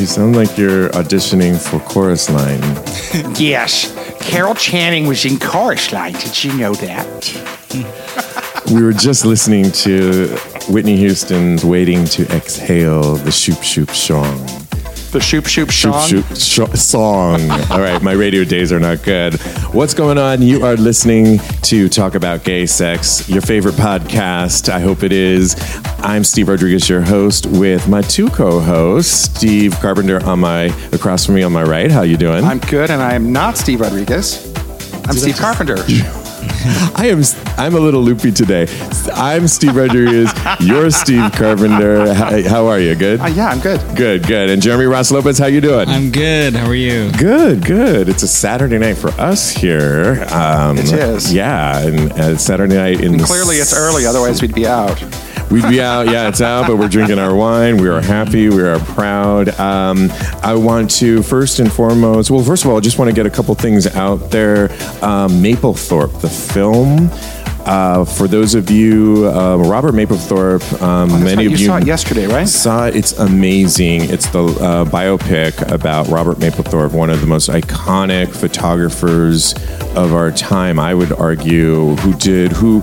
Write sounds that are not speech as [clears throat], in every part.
You sound like you're auditioning for Chorus Line. [laughs] Yes, Carol Channing was in Chorus Line. Did you know that? [laughs] we were just listening to Whitney Houston's Waiting to Exhale, the Shoop Shoop Song. The Shoop Shoop Shoop song. Shoop Sh- Song. All right, my radio days are not good. What's going on? You are listening to Talk About Gay Sex, your favorite podcast. I hope it is. I'm Steve Rodriguez, your host, with my two co-hosts, Steve Carpenter on my across from me on my right. How you doing? I'm good, and I am not Steve Rodriguez. I'm Steve Carpenter. [laughs] I am. I'm a little loopy today. I'm Steve Rodriguez. You're Steve Carpenter. How, how are you? Good. Uh, yeah, I'm good. Good. Good. And Jeremy Ross Lopez, how you doing? I'm good. How are you? Good, good. It's a Saturday night for us here. Um, It is. Yeah, and uh, Saturday night in And the clearly, it's early. Otherwise, we'd be out. We'd be out, yeah, it's out, but we're drinking our wine. We are happy. We are proud. Um, I want to first and foremost, well, first of all, I just want to get a couple things out there. Um, Mapplethorpe, the film. Uh, for those of you, uh, Robert Mapplethorpe, um, That's many of You you saw it yesterday, right? Saw it. It's amazing. It's the uh, biopic about Robert Mapplethorpe, one of the most iconic photographers of our time. I would argue, who did who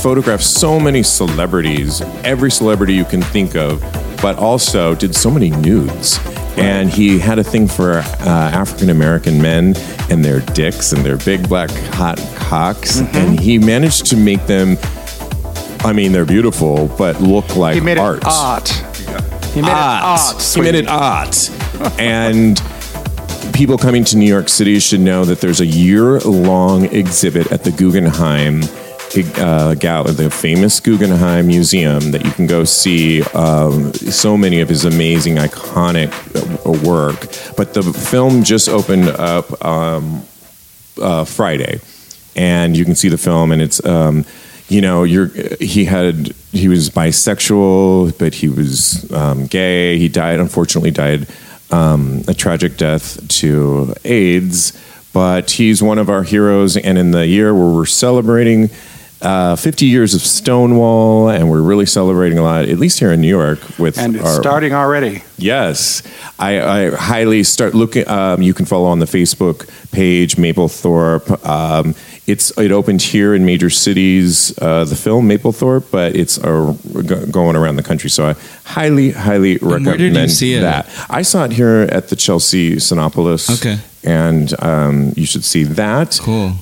photographed so many celebrities, every celebrity you can think of, but also did so many nudes. And he had a thing for uh, African American men and their dicks and their big black hot cocks. Mm-hmm. And he managed to make them, I mean, they're beautiful, but look like He made art. it art. He made Art. it art. He made it art. [laughs] and people coming to New York City should know that there's a year-long exhibit at the Guggenheim uh, the famous Guggenheim Museum, that you can go see um, so many of his amazing, iconic uh, work. But the film just opened up um, uh, Friday, and you can see the film, and it's um, you know he had he was bisexual, but he was um, gay. He died, unfortunately, died um, a tragic death to AIDS. But he's one of our heroes, and in the year where we're celebrating uh, 50 years of Stonewall, and we're really celebrating a lot, at least here in New York, with And it's our, starting already. Yes, I, I highly start looking. Um, you can follow on the Facebook page Mapplethorpe. Um, it's it opened here in major cities. Uh, the film Mapplethorpe, but it's uh, going around the country. So I highly, highly recommend where did you see it? that. I saw it here at the Chelsea Cinepolis. Okay. and um, you should see that. Cool.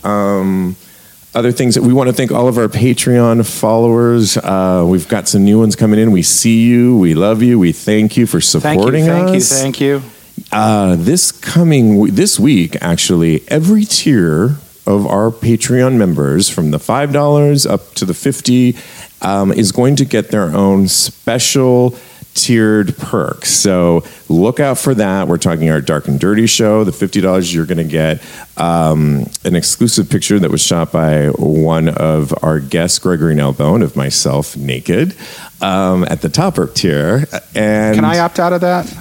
Other things that we want to thank all of our Patreon followers. Uh, we've got some new ones coming in. We see you. We love you. We thank you for Thank supporting you, thank you, us. thank you. Uh, this coming this week, actually, every tier of our Patreon members, from the five dollars up to the fifty, um, is going to get their own special tiered perks. So look out for that. We're talking our Dark and Dirty show. The fifty dollars you're going to get um, an exclusive picture that was shot by one of our guests, Gregory Nelbone, of myself naked um, at the top tier. And Can I opt out of that? [laughs]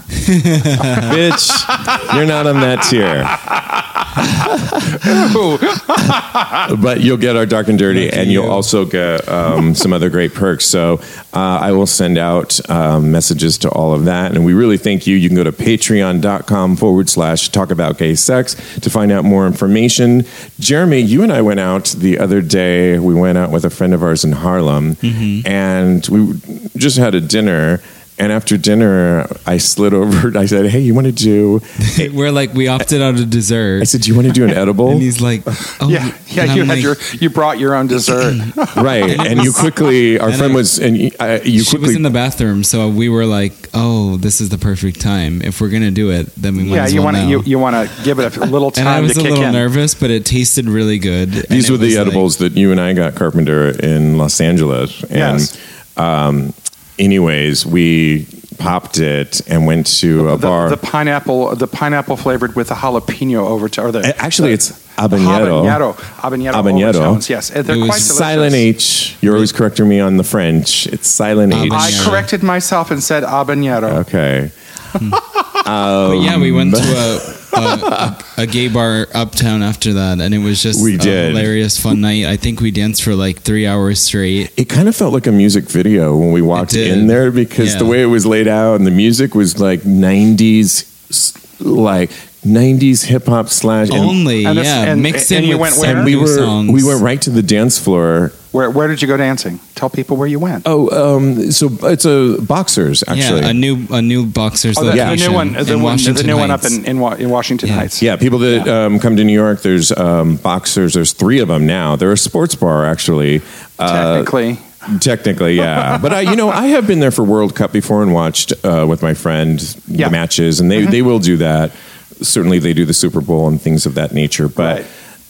bitch, you're not on that tier. [laughs] but you'll get our dark and dirty, and you'll also get um, some other great perks. So uh, I will send out um, messages to all of that, and we really thank you. You can go to patreon.com forward slash talk about gay sex to find out more information. Jeremy, you and I went out the other day. We went out with a friend of ours in Harlem, mm-hmm. and we just had a dinner. And after dinner, I slid over. [laughs] I said, "Hey, you want to do?" [laughs] We're like we opted out of dessert. I said, "Do you want to do an edible?" and he's like, [laughs] oh, Yeah, yeah. and You I'm had like, your you brought your own dessert. right and you quickly our And friend I- was and you, uh, you She was in the bathroom, so we were like, "Oh, this is the perfect time. If we're gonna do it, then we might yeah, as you well want to you, you want to give it a little and I was to a kick little in. nervous, but it tasted really good. these were the was like- edibles that you and I got Carpenter in Los Angeles and Yes. um, anyways we popped it and went to a The, bar the pineapple, the pineapple flavored with the jalapeno over or the A- actually, the it's habanero. habanero, habanero, Habanero. overtones. Yes, they're It was quite delicious. silent H you're always correcting me on the French it's silent H I Habanero. corrected myself and said habanero. okay [laughs] But yeah, we went to a, um, a, a, a gay bar uptown after that, and it was just We a did. hilarious, fun night. I think we danced for like three hours straight. it kind of felt like a music video when we walked did. in there because Yeah. the way it was laid out and the music was like 90s s- like 90s hip hop slash and- Only, and this- yeah, and- mixed and in you with went some where? and we new were songs. we went right to the dance floor. Where where did you go dancing? Tell people where you went. Oh, um, so it's a boxers actually. Yeah, a new a new boxers Oh, the, the new one, the, in one, the Washington new one up Heights. in in, Wa- in Washington Yeah. Heights. Yeah, people that Um, come to New York. There's um, boxers. There's three of them now. They're a sports bar actually. Uh, technically. Technically, yeah. [laughs] but I, you know, I have been there for World Cup before and watched uh, with my friend Yeah. the matches, and they they will do that. Certainly, they do the Super Bowl and things of that nature. But Right.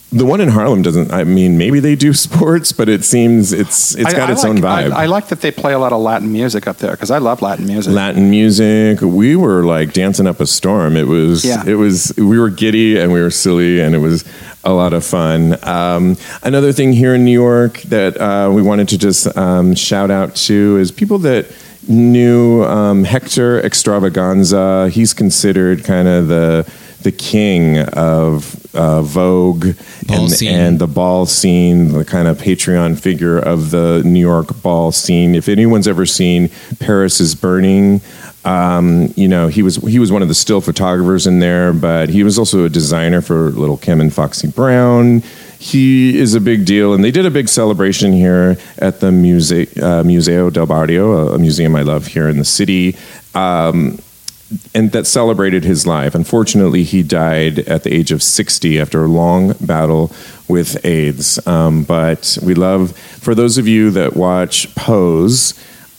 The one in Harlem doesn't. I mean, maybe they do [laughs] sports, but it seems it's it's I- got I its like, own vibe. I, I like that they play a lot of Latin music up there because I love Latin music. Latin music. We were like dancing up a storm. It was, Yeah. it was, we were giddy and we were silly and it was a lot of fun. Um, another thing here in New York that uh, we wanted to just um, shout out to is people that knew um, Hector Xtravaganza. He's considered kind of the the king of uh, Vogue and, and the ball scene, the kind of Patreon figure of the New York ball scene. If anyone's ever seen Paris is Burning, um, you know he was he was one of the still photographers in there, but he was also a designer for Little Kim and Foxy Brown. He is a big deal, and they did a big celebration here at the Muse- uh, Museo del Barrio, a, museum I love here in the city. Um, and that celebrated his life. Unfortunately, he died at the age of 60 after a long battle with AIDS. Um, but we love, for those of you that watch Pose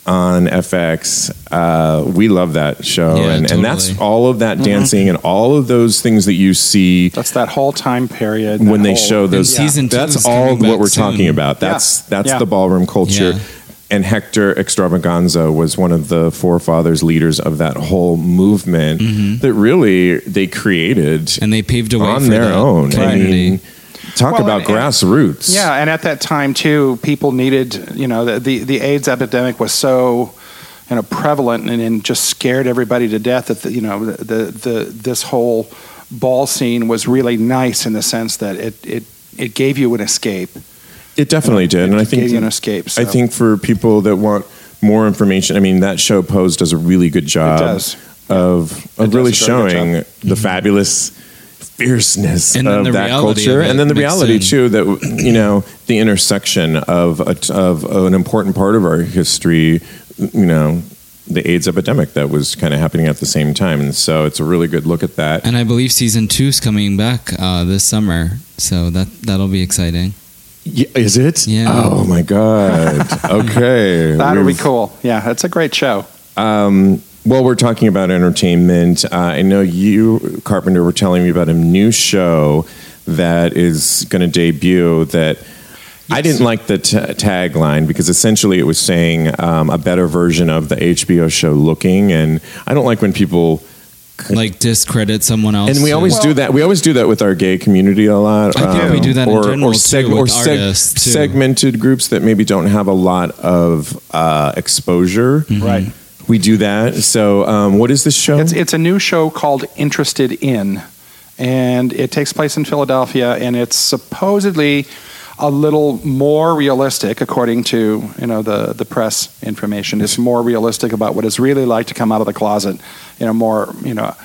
on FX, uh, we love that show. Yeah, and, and that's all of that dancing and all of those things that you see That's that whole time period. when they whole- show those. And season two that's all what we're soon. talking about. That's Yeah. that's Yeah. the ballroom culture. Yeah. And Hector Xtravaganza was one of the forefathers, leaders of that whole movement that really they created Mm-hmm. and they paved a way on for their that own. I community. mean, talk Well, about and- and- grassroots. Yeah, and at that time too, people needed, you know, the the, the AIDS epidemic was so, you know, prevalent and, and just scared everybody to death that the, you know the, the the this whole ball scene was really nice in the sense that it it it gave you an escape. It definitely did, and I think gave you an escape. So. I think for people that want more information, I mean that show Pose does a really good job does. of It of does really a very good showing job. the fabulous fierceness And of the that culture, of and then the reality in. too that you know the intersection of a, of an important part of our history, you know. The AIDS epidemic that was kind of happening at the same time, and so it's a really good look at that. And I believe season two is coming back uh, this summer, so that that'll be exciting. Yeah, is it? Yeah. Oh my god. [laughs] Okay. that'll be We've- cool. Yeah, it's a great show. Um, well, we're talking about entertainment. Uh, I know you, Carpenter, were telling me about a new show that is going to debut that I didn't like the t- tagline because essentially it was saying um, a better version of the HBO show Looking, and I don't like when people like discredit someone else. and we always Well- do that. We always do that with our gay community a lot. um, I think we do that in or, general, or, too, or with artists, too. segmented groups that maybe don't have a lot of uh, exposure. Mm-hmm. Right. We do that. So, um, what is this show? It's it's a new show called Interested In, and it takes place in Philadelphia, and it's supposedly a little more realistic, according to you know the the press information. It's more realistic about what it's really like to come out of the closet. You know, more you know.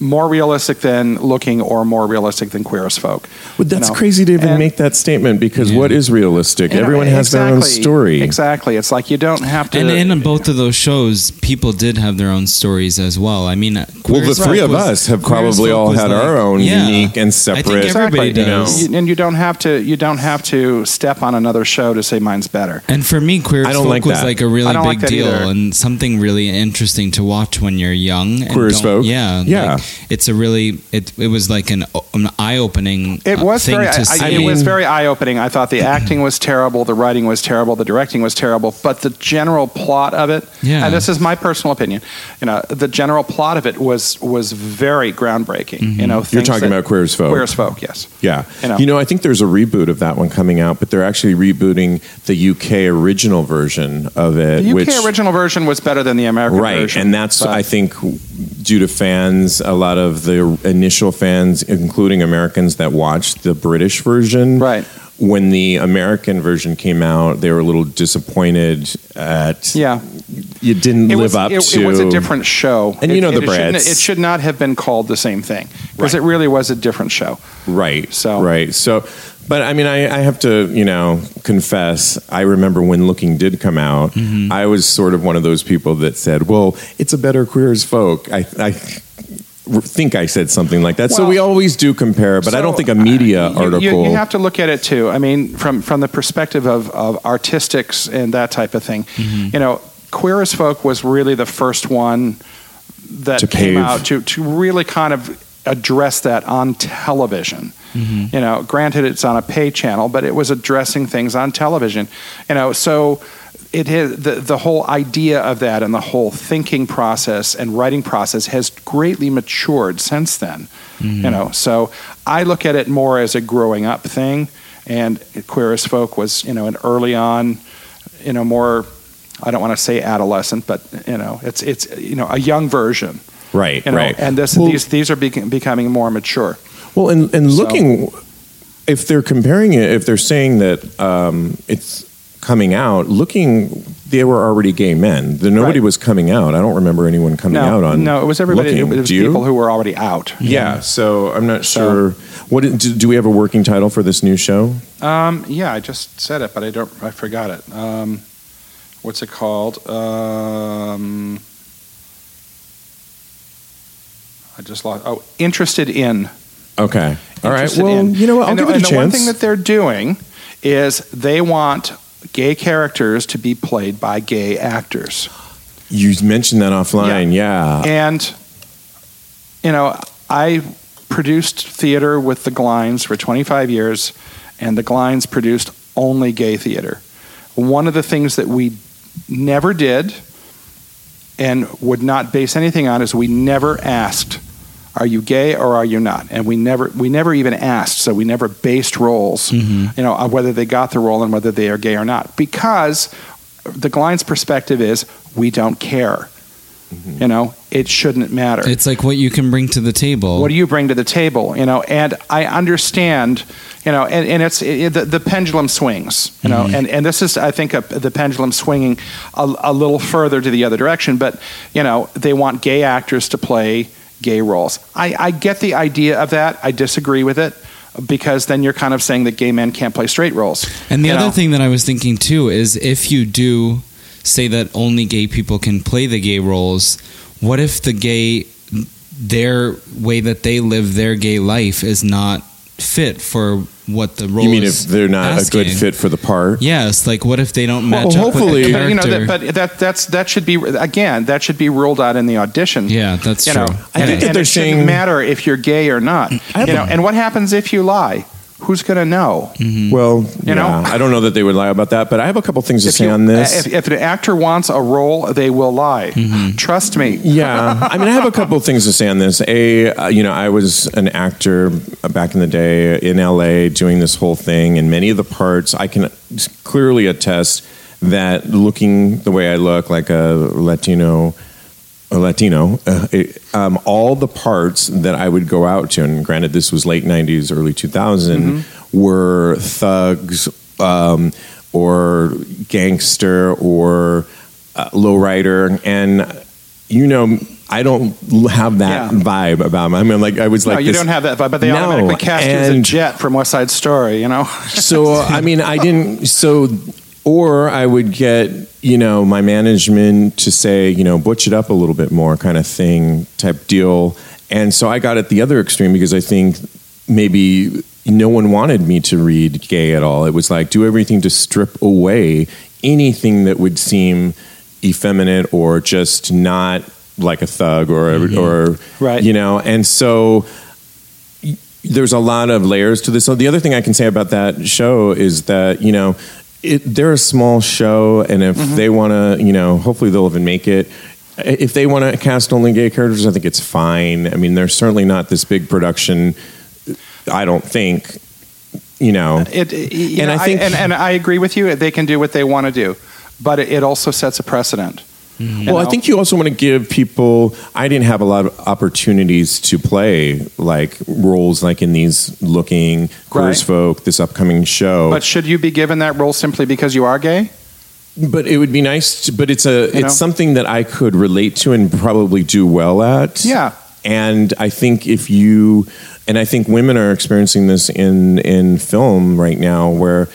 More realistic than looking, or more realistic than queer as folk. But that's You know? crazy to even And- make that statement because what is realistic? you know, Everyone has their own story. Exactly. It's like you don't have to. And in both of those shows, people did have their own stories as well. I mean, uh, Well, the three of was- us have probably all had like- our own Yeah. unique and I separate. think everybody Exactly. does. You- and you don't have to. You don't have to step on another show to say mine's better. And for me, Queer I as don't Folk like was that. like a really big like deal either. and something really interesting to watch when you're young. and Queer as don't- Folk? Yeah, Yeah. like, it's a really it. It was like an, an eye opening. It was thing very. to I, see. I- it was very eye opening. I thought the acting was terrible, the writing was terrible, the directing was terrible, but the general plot of it. Yeah. And this is my personal opinion. You know, the general plot of it was was very groundbreaking. Mm-hmm. You know, You're talking that- about Queer as Folk. Queer as folk. Yes. Yeah. You know. I think there's a reboot of that one coming out, but they're actually rebooting the UK original version of it. The UK which, original version was better than the American Right. version. And that's, but- I think, due to fans, a lot of the initial fans, including Americans that watched the British version. Right. When the American version came out, they were a little disappointed at. Yeah. You didn't It live was, up it, to. it was a different show, And you It- know the Brits. It should not have been called the same thing because Right. it really was a different show. Right. So- right. So, but I mean, I, I have to, you know, confess. I remember when Looking did come out. Mm-hmm. I was sort of one of those people that said, "Well, it's a better queer as folk." I, I think I said something like that. so we always do compare, but I don't think a media uh, you- article. You, you have to look at it too. I mean, from from the perspective of, of artistics and that type of thing. Mm-hmm. You know, Queer as Folk was really the first one that To came pave. out to to really kind of address that on television. Mm-hmm. You know, granted it's on a pay channel, but it was addressing things on television. You know, so it is the the whole idea of that and the whole thinking process and writing process has greatly matured since then. Mm-hmm. You know, so I look at it more as a growing up thing, and Queer as Folk was you know an early on, you know more. I don't want to say adolescent, but you know it's it's you know a young version. right. You know, right. and this Well- these these are bec- becoming more mature. Well, and, and So- looking, if they're comparing it, if they're saying that um, it's coming out, looking, they were already gay men. The, nobody Right. was coming out. I don't remember anyone coming no, out on. no, it was everybody. Looking. It was Do you? people who were already out. Yeah, so I'm not So- sure. What do, do we have a working title for this new show? Um, yeah, I just said it, but I don't. I forgot it. Um, what's it called? Um, I just lost. Oh, interested in. Okay, all right. Well, in. you know what? I'll and give the, it a and chance. the one thing that they're doing is they want gay characters to be played by gay actors. you mentioned that offline. Yeah. And, you know, I produced theater with the Glines for 25 years, and the Glines produced only gay theater. One of the things that we never did and would not base anything on is we never asked, are you gay or are you not? And we never we never even asked, so we never based roles, mm-hmm. you know, on whether they got the role and whether they are gay or not. Because the Glines perspective is we don't care. Mm-hmm. You know, it shouldn't matter. It's like what you can bring to the table. What do you bring to the table? You know, and I understand, you know, and, and it's it, the, the pendulum swings, you know, mm-hmm. and, and this is, I think, a, the pendulum swinging a, a little further to the other direction. But, you know, they want gay actors to play gay roles. I, I get the idea of that. I disagree with it because then you're kind of saying that gay men can't play straight roles. And the other know? thing that I was thinking too is if you do say that only gay people can play the gay roles, what if the gay their way that they live their gay life is not fit for what the role you mean if they're not a good fit for the part? Yes, like what if they don't Well, match up hopefully- with the But, you know, that, but that that's that should be again that should be ruled out in the audition. yeah, that's you true. know, I and, think that and they're it shouldn't saying- matter if you're gay or not. You have know, and what happens if you lie? Who's going to know? Well, You know? I don't know that they would lie about that, but I have a couple things to If, say you- on this. if, if an actor wants a role, they will lie. Trust me. yeah, [laughs] I mean, I have a couple of things to say on this. A, uh, you know, I was an actor back in the day in LA doing this whole thing, and many of the parts I can clearly attest that looking the way I look, like a Latino. A Latino, uh, it, um, all the parts that I would go out to, and granted, this was late '90s, early 2000, were thugs um, or gangster or uh, lowrider, and you know, I don't have that Yeah. vibe about me. I mean, like I was No, like, you this- don't have that, vibe, but they No, automatically cast you as a jet from West Side Story. You know. so I mean, I didn't. So, or I would get you know my management to say you know butch it up a little bit more, kind of thing, type deal. And so I got at the other extreme because I think maybe no one wanted me to read gay at all. It was like do everything to strip away anything that would seem effeminate or just not like a thug or or mm-hmm. Right. you know. And so there's a lot of layers to this. So the other thing I can say about that show is that you know it, they're a small show, and if Mm-hmm. they want to, you know, hopefully they'll even make it. If they want to cast only gay characters, I think it's fine. I mean, they're certainly not this big production. I don't think, you know. It, it- you And know, I think- and, and I agree with you. They can do what they want to do, but it also sets a precedent. You Well, I think you also want to give people. I didn't have a lot of opportunities to play like roles like in these looking queers Right. folk, this upcoming show. But should you be given that role simply because you are gay? But it would be nice, to, but it's a it's know? something that I could relate to and probably do well at. Yeah. And I think if you and I think women are experiencing this in in film right now where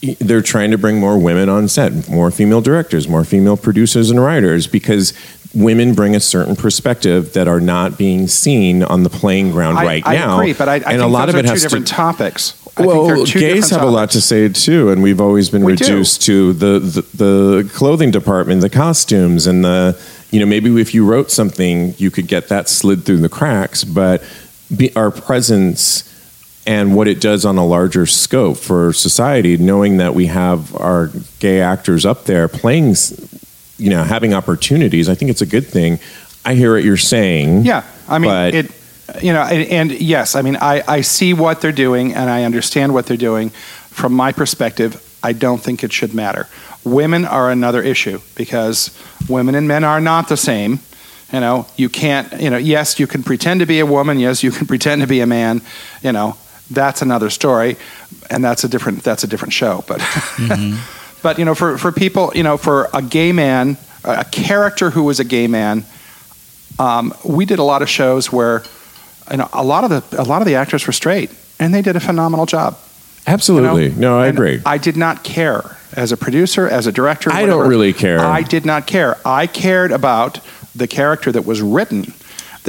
they're trying to bring more women on set, more female directors, more female producers and writers because women bring a certain perspective that are not being seen on the playing ground I, right I now. agree, but I, I and think a lot of it has to different topics. Well, gays have a lot to say too, and we've always been We do. reduced to the, the the clothing department, the costumes, and the you know maybe if you wrote something, you could get that slid through the cracks. But be, our presence and what it does on a larger scope for society, knowing that we have our gay actors up there playing, you know, having opportunities, I think it's a good thing. I hear what you're saying. Yeah, I mean, but- it. You know, and, and yes, I mean, I, I see what they're doing, and I understand what they're doing. From my perspective, I don't think it should matter. Women are another issue because women and men are not the same. You know, you can't. You know, yes, you can pretend to be a woman. Yes, you can [laughs] pretend to be a man. You know, that's another story, and that's a different that's a different show. But [laughs] but you know, for for people, you know, for a gay man, a character who was a gay man, um, we did a lot of shows where you know a lot of the a lot of the actors were straight, and they did a phenomenal job. you know? absolutely. No, I And agree. I did not care as a producer, as a director. I don't really care. I did not care. I cared about the character that was written.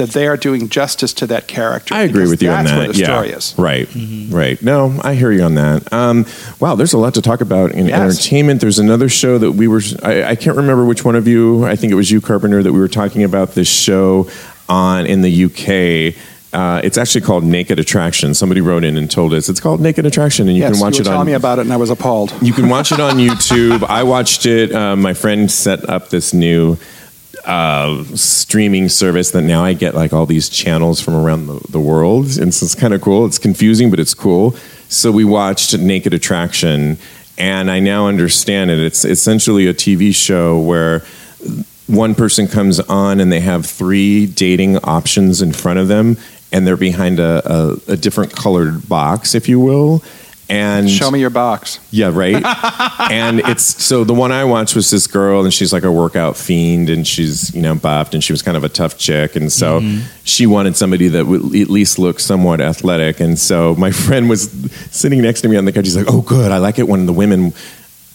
That they are doing justice to that character. I agree with you on that's that. Where the yeah, story is. right, right. No, I hear you on that. Um, wow, there's a lot to talk about in Yes. entertainment. There's another show that we were. I, I can't remember which one of you. I think it was you, Carpenter, that we were talking about this show on in the UK. Uh, it's actually called Naked Attraction. Somebody wrote in and told us it's called Naked Attraction, and you yes, can watch you it were on. telling me about it, and I was appalled. You can watch it on [laughs] YouTube. I watched it. Uh, my friend set up this new uh, streaming service that now I get like all these channels from around the, the world. And so it's kind of cool. It's confusing, but it's cool. So we watched Naked Attraction, and I now understand it. It's essentially a TV show where one person comes on and they have three dating options in front of them, and they're behind a, a, a different colored box, if you will. And Show me your box. yeah, right. [laughs] and it's so the one I watched was this girl, and she's like a workout fiend, and she's you know buffed, and she was kind of a tough chick, and so she wanted somebody that would at least look somewhat athletic. And so my [laughs] friend was sitting next to me on the couch. He's like, "Oh, good, I like it when the women."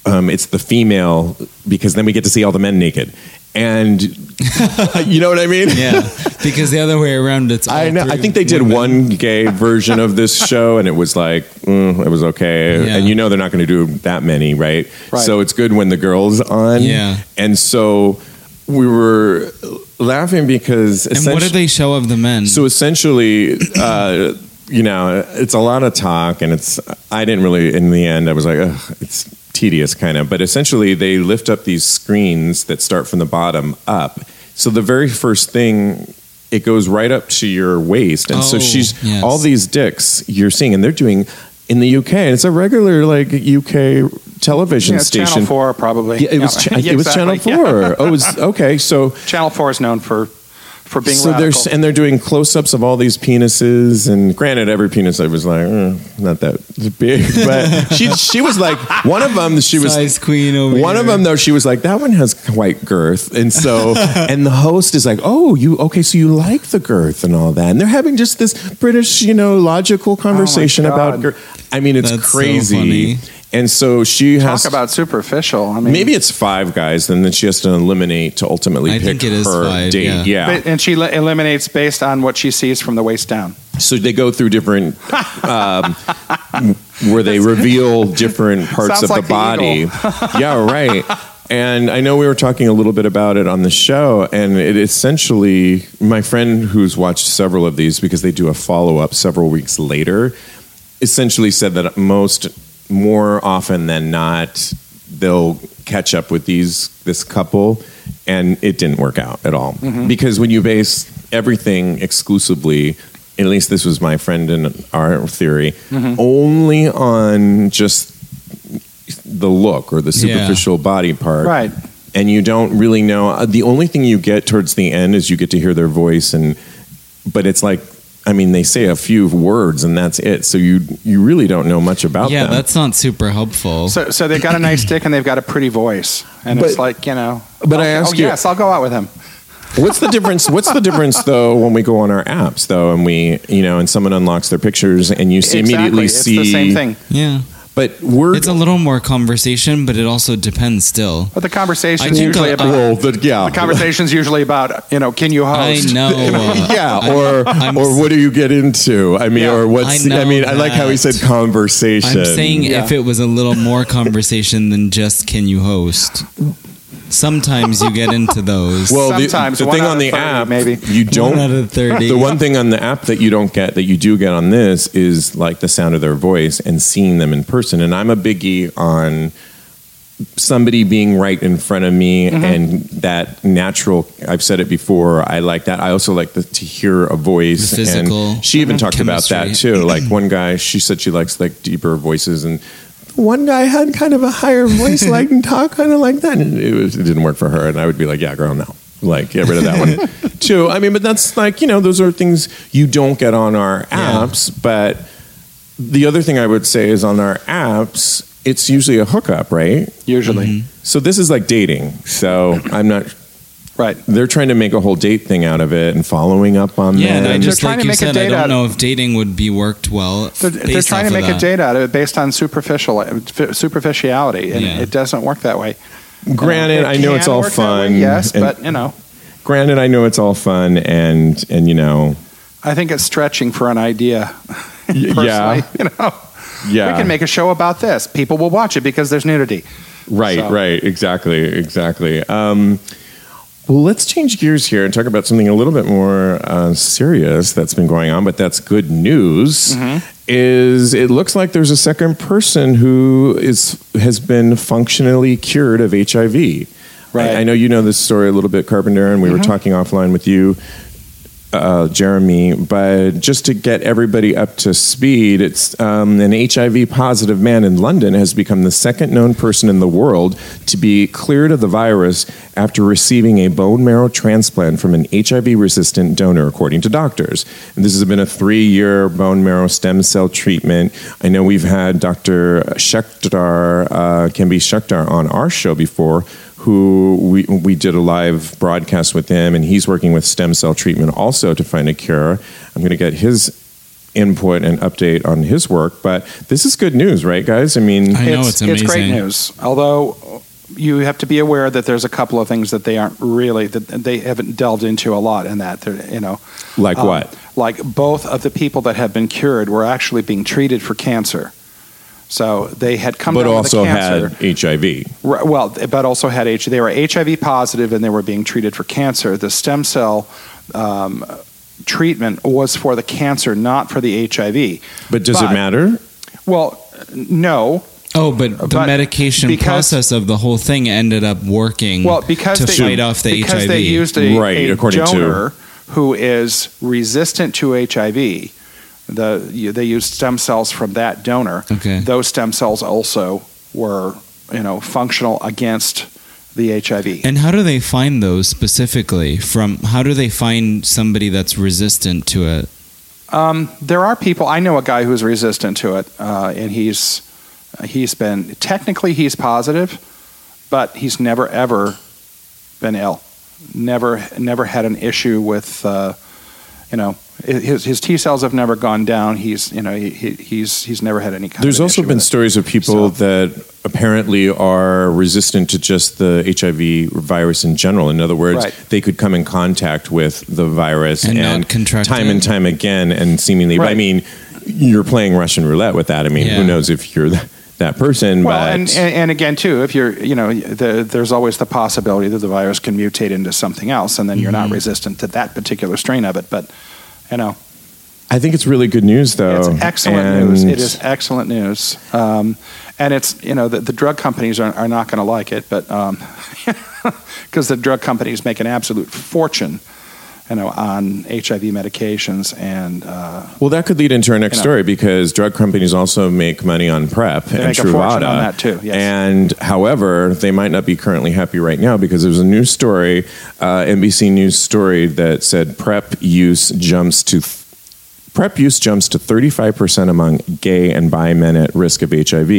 Um, it's the female because then we get to see all the men naked, and [laughs] you know what I mean. Yeah, because the other way around, it's. I know. I think they did women. one gay version of this [laughs] show, and it was like mm, it was okay. Yeah. And you know they're not going to do that many, right? Right. So it's good when the girls on. Yeah. And so we were laughing because And what did they show of the men? so essentially, uh, you know, it's a lot of talk, and it's. I didn't really. In the end, I was like, Ugh, it's tedious, kind of. But essentially, they lift up these screens that start from the bottom up. So the very first thing. It goes right up to your waist, and so Oh, she's yes. all these dicks you're seeing, and they're doing in the UK. And it's a regular like UK television Yeah, station. Channel Four, probably. Yeah, it was. Yeah, Cha- [laughs] it was Channel exactly, yeah. Four. Oh, it was okay. So [laughs] Channel Four is known for for being so radical. there's and they're doing close-ups of all these penises and granted every penis i was like eh, not that big [laughs] but she she was like one of them she was Size queen over one of them though she was like that one has quite girth and so [laughs] and the host is like oh you okay so you like the girth and all that and they're having just this british you know logical conversation about girth i mean it's That's so crazy funny. And so she has Talk about superficial. I mean, maybe it's five guys and then she has to eliminate to ultimately I pick think it is her five, date yeah. But- and she li- eliminates based on what she sees from the waist down. So they go through different, [laughs] um, where they reveal different parts Sounds of like the the body. [laughs] yeah, right. And I know we were talking a little bit about it on the show, and it essentially, my friend who's watched several of these because they do a follow up several weeks later, essentially said that most, more often than not, they'll catch up with these this couple, and it didn't work out at all mm-hmm. because when you base everything exclusively. At least this was my friend and our theory. Mm-hmm. Only on just the look or the Yeah. superficial body part, Right. And you don't really know. The only thing you get towards the end is you get to hear their voice, and but it's like, I mean, they say a few words and that's it. So you you really don't know much about yeah, them. Yeah, that's not super helpful. So, so they've got a nice dick and they've got a pretty voice, and it's like you know. but I oh, ask oh, you- yes, I'll go out with him. What's the difference? What's the difference though when we go on our apps though, and we you know, and someone unlocks their pictures and you see immediately it's see the same thing. yeah. But we're It's a little more conversation, but it also depends still. But the I conversation's usually a- about well, the, yeah, the conversation's usually about you know, can you host? I host? know. uh, [laughs] yeah, or I'm- or what do you get into? I mean, Yeah. or what's? I I, mean, I like how he said conversation. I'm saying Yeah. if it was a little more conversation than just can you host. Sometimes you get into those. Well, the, Sometimes the one thing out on of the 30, app, maybe. you don't. One out of 30. The one thing on the app that you don't get that you do get on this is like the sound of their voice and seeing them in person. And I'm a biggie on somebody being right in front of me Mm-hmm. and that natural. I've said it before. I like that. I also like the, to hear a voice. The physical And she even talked about that too. [clears throat] Like one guy, she said she likes like deeper voices and. One guy had kind of a higher voice, [laughs] like and talk kind of like that. And it, was, it didn't work for her, and I would be like, "Yeah, girl, no." Like, get rid of that one [laughs] too. I mean, but that's like you know, those are things you don't get on our Yeah. apps. But the other thing I would say is on our apps, it's usually a hookup, right? Usually, Mm-hmm. So this is like dating. So I'm not. Right? They're trying to make a whole date thing out of it and following up on yeah, them. and I just trying like to you make a said, I don't out- know if dating would be worked well. They're, they're trying to of make a date out of it based on superficial superficiality, and Yeah. it doesn't work that way. Granted, It I know it's all work that way, fun. yes, and- but you know, Granted, I know it's all fun and and you know, I think it's stretching for an idea. [laughs] Personally, yeah, you know, yeah. we can make a show about this. People will watch it because there's nudity. Right, So- right, exactly, exactly. Um, well, let's change gears here and talk about something a little bit more uh, serious that's been going on, but that's good news. Mm-hmm. Is it looks like there's a second person who is has been functionally cured of HIV. Right. Mm-hmm. I, I know you know this story a little bit, Carpenter, and we were talking offline with you uh, Jeremy, but just to get everybody up to speed, it's um, an HIV positive man in London has become the second known person in the world to be cleared of the virus after receiving a bone marrow transplant from an HIV resistant donor, according to doctors. And this has been a three year bone marrow stem cell treatment. I know we've had Dr. Shekhtar, uh, Kembi Shekhtar, on our show before who we, we did a live broadcast with him, and he's working with stem cell treatment also to find a cure. I'm going to get his input and update on his work, but this is good news, right, guys? I mean, I know it's amazing. great news. Although you have to be aware that there's a couple of things that they aren't really that they haven't delved into a lot in that. They're, you know, like um, what? Like both of the people that have been cured were actually being treated for cancer. So they had come But down also with a cancer. had HIV. Right, well, but also had HIV. They were HIV positive and they were being treated for cancer. The stem cell um, treatment was for the cancer, not for the HIV. But does it matter? Well, no. Oh, but the But medication because- process of the whole thing ended up working Well, because to they, fight off the because HIV. they used a, Right, a according to- donor who is resistant to HIV. The you- they used stem cells from that donor. Okay. Those stem cells also were you know functional against the HIV. and how do they find those specifically? From how do they find somebody that's resistant to it? Um, there are people. I know a guy who's resistant to it, uh, and he's he's been technically he's positive, but he's never ever been ill. Never never had an issue with uh, you know his his T cells have never gone down. He's you know he, he he's he's never had any kind. There's of also issue been with it. stories of people that apparently are resistant to just the HIV virus in general. In other words, Right. they could come in contact with the virus And not contract time and time again, and seemingly. But I mean, you're playing Russian roulette with that. I mean, Yeah. who knows if you're th- that person? Well, but and, and, and again, too, if you're, you know, the, there's always the possibility that the virus can mutate into something else, and then you're Mm-hmm. not resistant to that particular strain of it. But, you know, I think it's really good news, though. It's excellent And news. It is excellent news. Um, and it's, you know, the, the drug companies are, are not going to like it, but [laughs] because the drug companies make an absolute fortune, you know, on HIV medications. And uh, Well, that could lead into our next You know. story because drug companies also make money on PrEP and Truvada. that, too, yes. And however, they might not be currently happy right now because there's a news story, uh, NBC News story that said PrEP use jumps to. PrEP use jumps to 35% among gay and bi men at risk of HIV.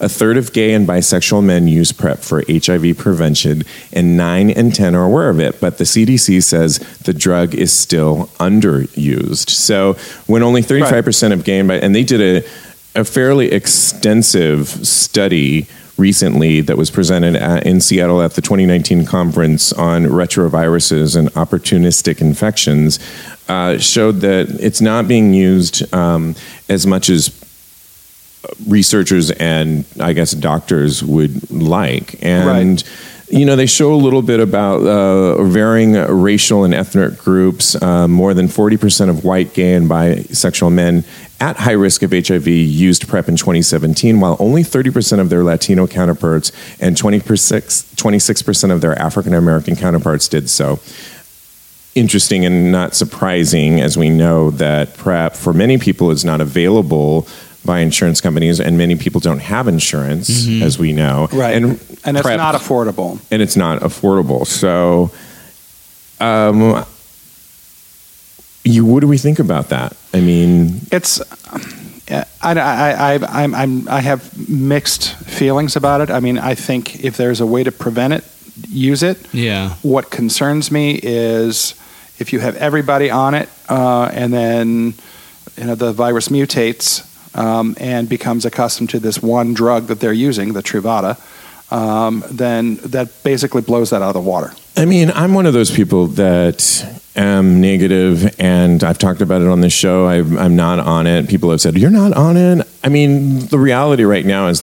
A third of gay and bisexual men use PrEP for HIV prevention, and 9 in 10 are aware of it. But the CDC says the drug is still underused. So when only 35% of gay and bi, and they did a, a fairly extensive study recently that was presented at, in Seattle at the 2019 conference on retroviruses and opportunistic infections uh, showed that it's not being used um, as much as researchers and I guess doctors would like. And you know, they show a little bit about uh, varying racial and ethnic groups. Uh, more than 40% of white, gay, and bisexual men at high risk of HIV used PrEP in 2017, while only 30% of their Latino counterparts and 26% of their African American counterparts did so interesting and not surprising as we know that PrEP for many people is not available by insurance companies and many people don't have insurance as we know Right. and, and it's PrEP- not affordable. and it's not affordable so um you what do we think about that i mean It's, I, I, I, I, I'm, I'm, I have mixed feelings about it. I mean, I think if there's a way to prevent it, use it. Yeah. What concerns me is if you have everybody on it uh, and then you know the virus mutates um, and becomes accustomed to this one drug that they're using, the Truvada, um, then that basically blows that out of the water. I mean, I'm one of those people that am negative, and I've talked about it on this show. i I'm not on it. People have said, You're not on it. I mean, the reality right now is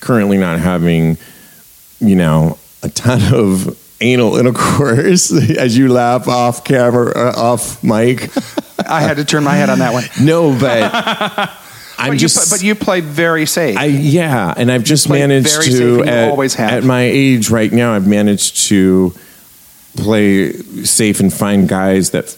currently not having, you know, a ton [laughs] of anal intercourse [laughs] as you laugh off camera, uh, off mic. [laughs] I had to turn my head on that one. No, but I'm But, just. you, but you play very safe. I yeah, and I've just managed very to safe, and you at, always have. at my age right now. I've managed to play safe and find guys that,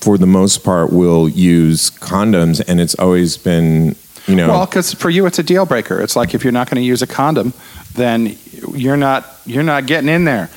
for the most part, will use condoms, and it's always been you know well, because for you it's a deal breaker. It's like if you're not going to use a condom, then you're not you're not getting in there.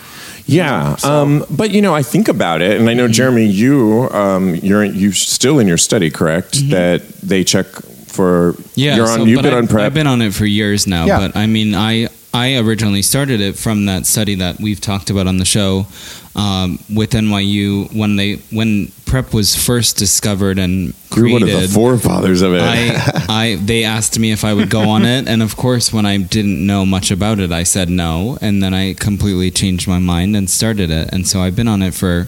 Yeah, um, but you know, I think about it, and I Mm-hmm. know Jeremy, you um, you're you're still in your study, correct? That they check for. Mm-hmm. Yeah, you're on. so- you've been I, on PrEP. I've been on it for years now, Yeah. but I mean, I I originally started it from that study that we've talked about on the show um, with NYU when they when PrEP was first discovered and created. you're one of the forefathers of it. I, I, they asked me if I would go on it, and of course, when I didn't know much about it, I said no, and then I completely changed my mind and started it, and so I've been on it for,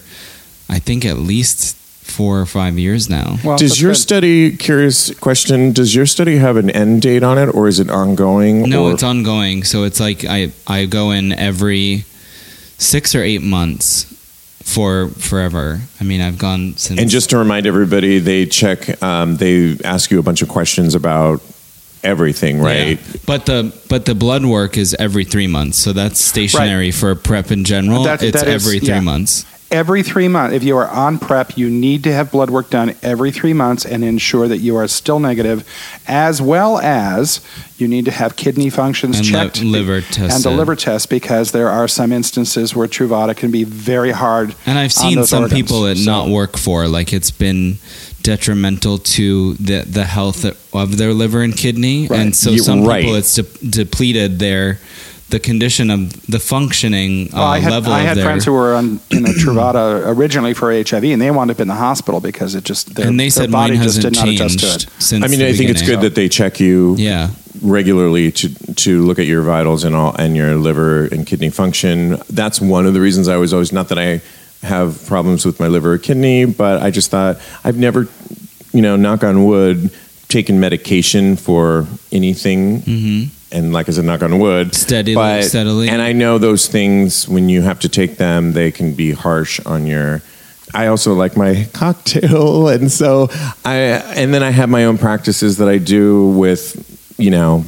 I think, at least four or five years now. Well, does your good. study? Curious question. Does your study have an end date on it, or is it ongoing? No, or- it's ongoing, so it's like I I go in every six or eight months for forever. I mean, I've gone since. And just to remind everybody, they check. Um, they ask you a bunch of questions about everything, right? Yeah. But the but the blood work is every three months, so that's stationary for PrEP in general. That- it's that is- every three yeah. months. Every three months, if you are on PrEP, you need to have blood work done every three months and ensure that you are still negative, as well as you need to have kidney functions And li- checked liver tests. and a liver test because there are some instances where Truvada can be very hard. And I've on seen those some organs. people it So- not work for, like it's been detrimental to the the health of their liver and kidney, Right. and so You- some right. people it's de- depleted their the condition of the functioning uh, Well, I had, level I of had their. friends who were on you [clears throat] know, Truvada originally for HIV, and they wound up in the hospital because it just their, and they their said body mine just hasn't did not adjust changed to it. since. I mean, I think it's beginning. good that they check you Yeah, regularly to to look at your vitals and all and your liver and kidney function. That's one of the reasons I was always not that I have problems with my liver or kidney, but I just thought I've never, you know, knock on wood, taken medication for anything. Mm-hmm. And like I said, knock on wood, Steadily- steadily. And I know those things when you have to take them, they can be harsh on your. I also like my [laughs] cocktail, and so I and then I have my own practices that I do with, you know,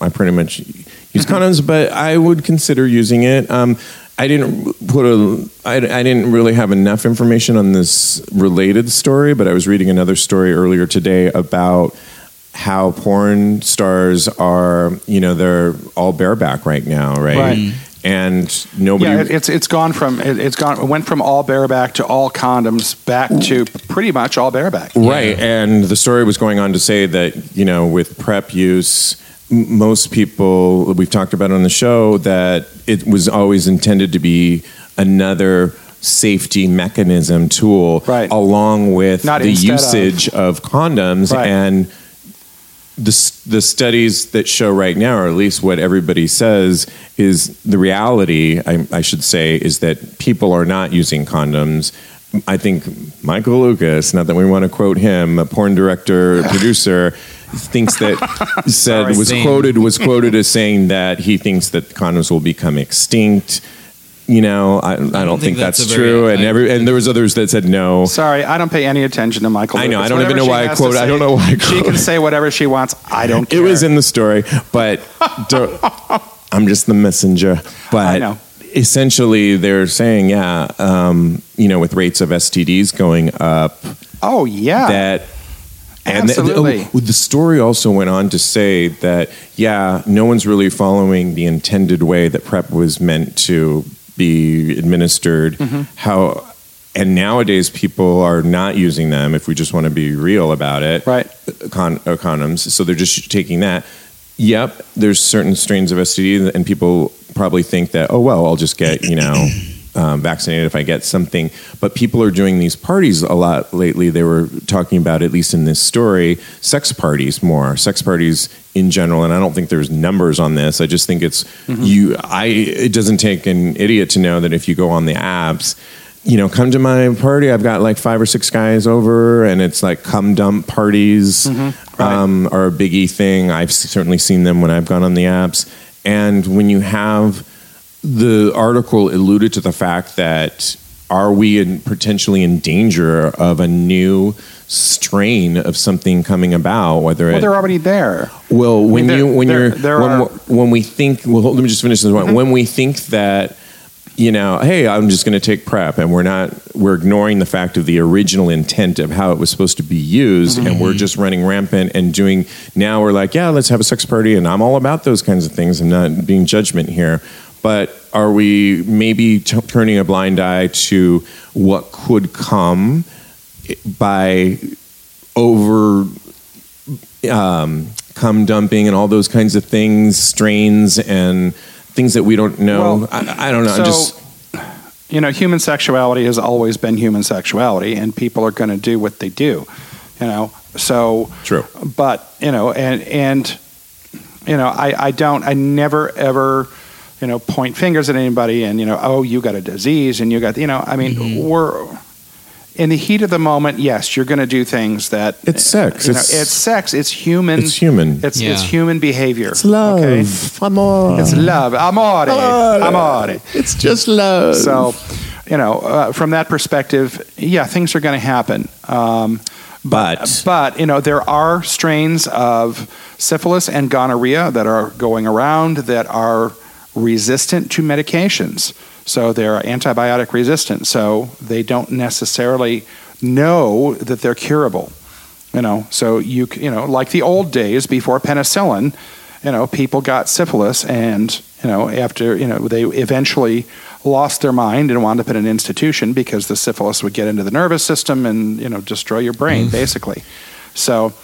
I pretty much use condoms, but I would consider using it. Um, I didn't put a. I, I didn't really have enough information on this related story, but I was reading another story earlier today about how porn stars are. You know, they're all bareback right now, right? Right. And nobody. Yeah, it, it's it's gone from it, it's gone it went from all bareback to all condoms back to pretty much all bareback. Right. And the story was going on to say that, you know, with PrEP use, m- most people, we've talked about on the show, that it was always intended to be another safety mechanism tool Right. along with Not the instead of. usage of, condoms Right. and the, the studies that show right now, or at least what everybody says, is the reality, I, I should say, is that people are not using condoms. I think Michael Lucas, not that we want to quote him, a porn director, [laughs] producer, thinks that said Sorry. was Same. quoted was quoted as saying that he thinks that condoms will become extinct. You know, I, I, don't, think, think that's, that's a very- true, and I- every and there was others that said no. Sorry, I don't pay any attention to Michael. I know, Lucas. I don't even know why I has to quote- I don't know why I She can say whatever she wants. I don't care. It was in the story, but don't- I'm just the messenger. But I know. essentially, they're saying, yeah, um, you know, with rates of STDs going up, Oh yeah. that. And Absolutely. the, oh, the story also went on to say that, yeah, no one's really following the intended way that PrEP was meant to be administered. Mm-hmm. How, and nowadays people are not using them. If we just want to be real about it, Right. Con, uh, condoms. So they're just taking that. Yep, there's certain strains of STD, and people probably think that, oh well, I'll just get you know um, vaccinated if I get something. But people are doing these parties a lot lately. They were talking about, at least in this story, sex parties more, sex parties in general. And I don't think there's numbers on this. I just think it's you. I. It doesn't take an idiot to know that if you go on the apps. you know, come to my party. I've got like five or six guys over, and it's like come dump parties Mm-hmm. right. um, are a biggie thing. I've certainly seen them when I've gone on the apps. And when you have the article alluded to the fact that are we in, potentially in danger of a new strain of something coming about? Whether Well, it they're already there. well, when there- you when you're when, are- Mm-hmm. when we think well, let me just finish this one. When we think that you know, hey, I'm just going to take PrEP, and we're not we're ignoring the fact of the original intent of how it was supposed to be used, and Mm-hmm. we're just running rampant and doing. Now we're like, yeah, let's have a sex party, and I'm all about those kinds of things. I'm not being judgment here, but are we maybe t- turning a blind eye to what could come by over um, cum dumping and all those kinds of things, strains and things that we don't know. Well, I, I don't know. so, just you know, human sexuality has always been human sexuality, and people are going to do what they do. You know, so True. But you know, and and you know, I I don't, I never ever. You know, point fingers at anybody, and you know, oh, you got a disease, and you got, you know, I mean, Mm-hmm. we're in the heat of the moment. Yes, you're going to do things that It's sex. You know, It's- it's, sex. It's human. it's human. It's Yeah. it's human behavior. It's love. okay? Amore. It's love. Amore. Amore. It's just love. So, you know, uh, from that perspective, yeah, things are going to happen. Um, but but you know, there are strains of syphilis and gonorrhea that are going around that are resistant to medications. So they're antibiotic resistant. So they don't necessarily know that they're curable. You know, so you you know, like the old days before penicillin, you know, people got syphilis, and you know, after you know, they eventually lost their mind and wound up in an institution because the syphilis would get into the nervous system and you know destroy your brain, mm. basically. So,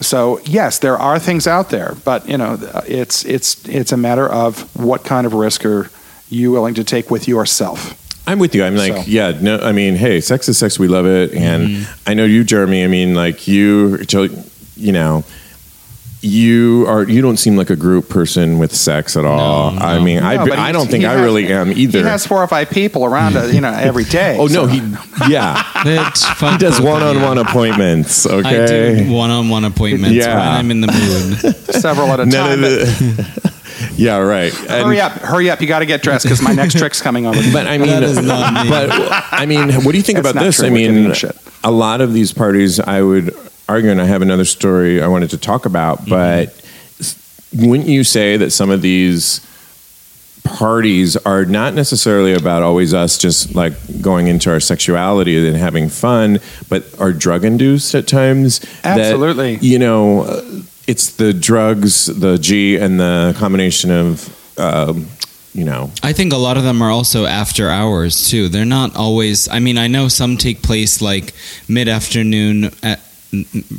so yes, there are things out there, but you know, it's it's it's a matter of what kind of risk are you willing to take with yourself. I'm with you. I'm like, So- yeah, no, I mean, hey, sex is sex. We love it. And Mm-hmm. I know you, Jeremy. I mean, like you, you know, you are, you don't seem like a group person with sex at all. No, I mean, I, No, but I don't think he I has- really am either. He has four or five people around, uh, you know, [laughs] every day. oh, no, so- he, yeah. [laughs] It's fun He does for me. one on one appointments. I Okay. do one-on-one appointments Yeah. when I'm in the mood. [laughs] several at a None time. of the. yeah, right. And- hurry up, hurry up! You got to get dressed because my next trick's coming on. But I mean, That is not me. but I mean, what do you think That's about this? true. I mean, giving you shit. a lot of these parties, I would argue, and I have another story I wanted to talk about, Mm-hmm. but wouldn't you say that some of these parties are not necessarily about always us just like going into our sexuality and having fun, but are drug induced at times? that, Absolutely. you know, uh, it's the drugs, the G, and the combination of, um, you know, I think a lot of them are also after hours too. They're not always. I mean, I know some take place like mid afternoon at